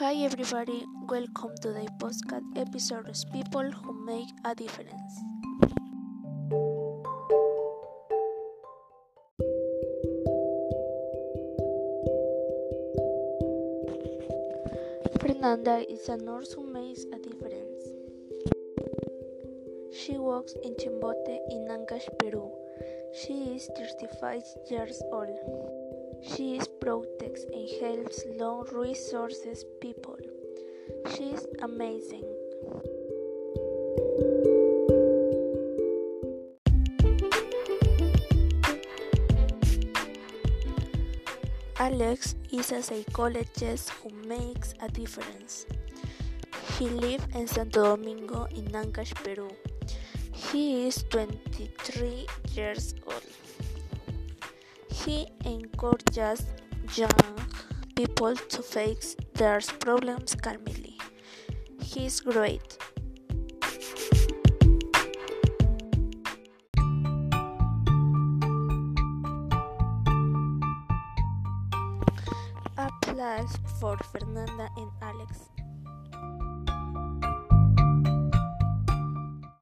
Hi everybody, welcome to the podcast episode People Who Make a Difference. Fernanda is a nurse who makes a difference. She works in Chimbote in Ancash, Peru. She is 35 years old. She protects and helps low resources people. She is amazing. Alex is a psychologist who makes a difference. He lives in Santo Domingo in Ancash, Peru. He is 23 years old. He encourages young people to face their problems calmly. He's great. Applause for Fernanda and Alex.